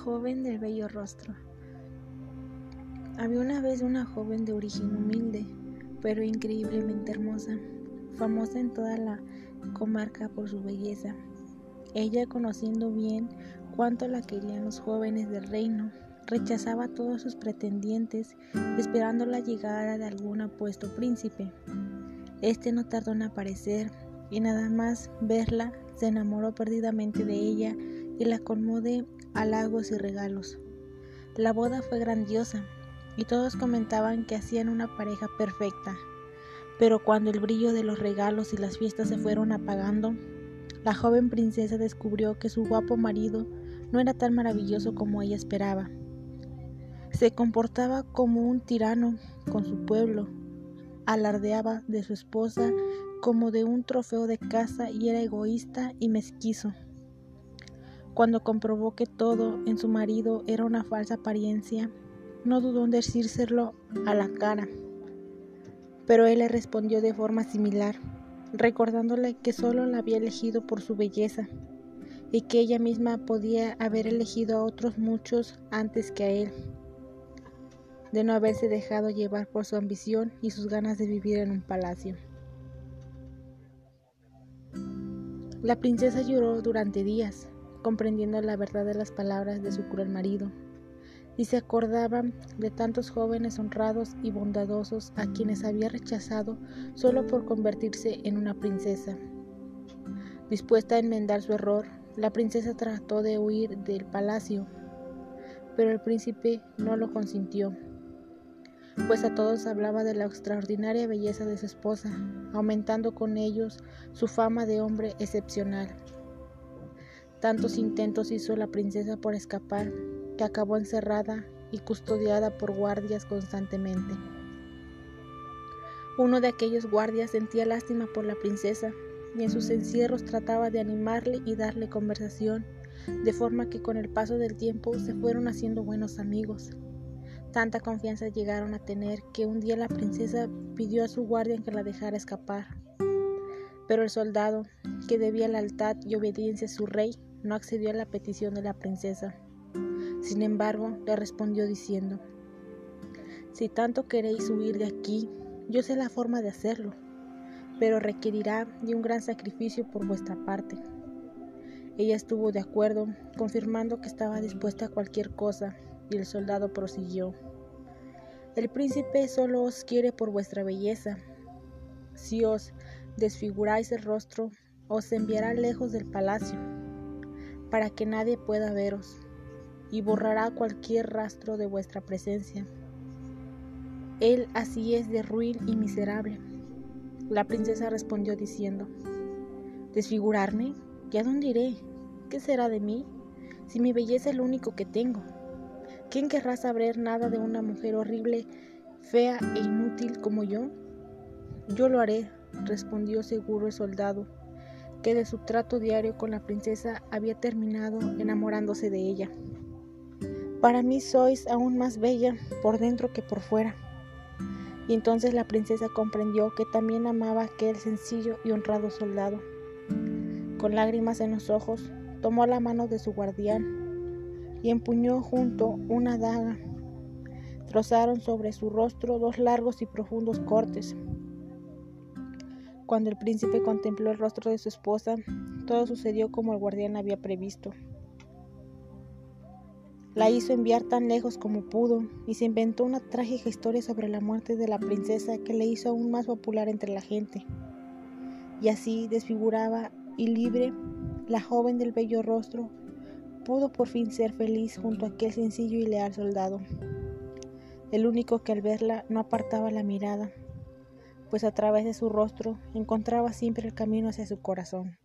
joven del bello rostro. Había una vez una joven de origen humilde, pero increíblemente hermosa, famosa en toda la comarca por su belleza. Ella, conociendo bien cuánto la querían los jóvenes del reino, rechazaba a todos sus pretendientes, esperando la llegada de algún apuesto príncipe. Este no tardó en aparecer, y nada más verla se enamoró perdidamente de ella y la colmó de halagos y regalos. La boda fue grandiosa y todos comentaban que hacían una pareja perfecta. Pero cuando el brillo de los regalos y las fiestas se fueron apagando, la joven princesa descubrió que su guapo marido no era tan maravilloso como ella esperaba. Se comportaba como un tirano con su pueblo, alardeaba de su esposa como de un trofeo de caza y era egoísta y mezquizo. Cuando comprobó que todo en su marido era una falsa apariencia, no dudó en decírselo a la cara. Pero él le respondió de forma similar, recordándole que solo la había elegido por su belleza y que ella misma podía haber elegido a otros muchos antes que a él, de no haberse dejado llevar por su ambición y sus ganas de vivir en un palacio. La princesa lloró durante días, comprendiendo la verdad de las palabras de su cruel marido, y se acordaba de tantos jóvenes honrados y bondadosos a quienes había rechazado solo por convertirse en una princesa. Dispuesta a enmendar su error, la princesa trató de huir del palacio, pero el príncipe no lo consintió pues a todos hablaba de la extraordinaria belleza de su esposa, aumentando con ellos su fama de hombre excepcional. Tantos intentos hizo la princesa por escapar que acabó encerrada y custodiada por guardias constantemente. Uno de aquellos guardias sentía lástima por la princesa y en sus encierros trataba de animarle y darle conversación, de forma que con el paso del tiempo se fueron haciendo buenos amigos. Tanta confianza llegaron a tener que un día la princesa pidió a su guardia que la dejara escapar. Pero el soldado, que debía lealtad y obediencia a su rey, no accedió a la petición de la princesa. Sin embargo, le respondió diciendo, Si tanto queréis huir de aquí, yo sé la forma de hacerlo, pero requerirá de un gran sacrificio por vuestra parte. Ella estuvo de acuerdo, confirmando que estaba dispuesta a cualquier cosa y el soldado prosiguió. El príncipe solo os quiere por vuestra belleza. Si os desfiguráis el rostro, os enviará lejos del palacio, para que nadie pueda veros, y borrará cualquier rastro de vuestra presencia. Él así es de ruin y miserable. La princesa respondió diciendo, ¿Desfigurarme? ¿Y a dónde iré? ¿Qué será de mí? Si mi belleza es lo único que tengo. ¿Quién querrá saber nada de una mujer horrible, fea e inútil como yo? Yo lo haré, respondió seguro el soldado, que de su trato diario con la princesa había terminado enamorándose de ella. Para mí sois aún más bella por dentro que por fuera. Y entonces la princesa comprendió que también amaba aquel sencillo y honrado soldado. Con lágrimas en los ojos, tomó la mano de su guardián y empuñó junto una daga. Trozaron sobre su rostro dos largos y profundos cortes. Cuando el príncipe contempló el rostro de su esposa, todo sucedió como el guardián había previsto. La hizo enviar tan lejos como pudo y se inventó una trágica historia sobre la muerte de la princesa que le hizo aún más popular entre la gente. Y así desfiguraba y libre la joven del bello rostro pudo por fin ser feliz junto a aquel sencillo y leal soldado, el único que al verla no apartaba la mirada, pues a través de su rostro encontraba siempre el camino hacia su corazón.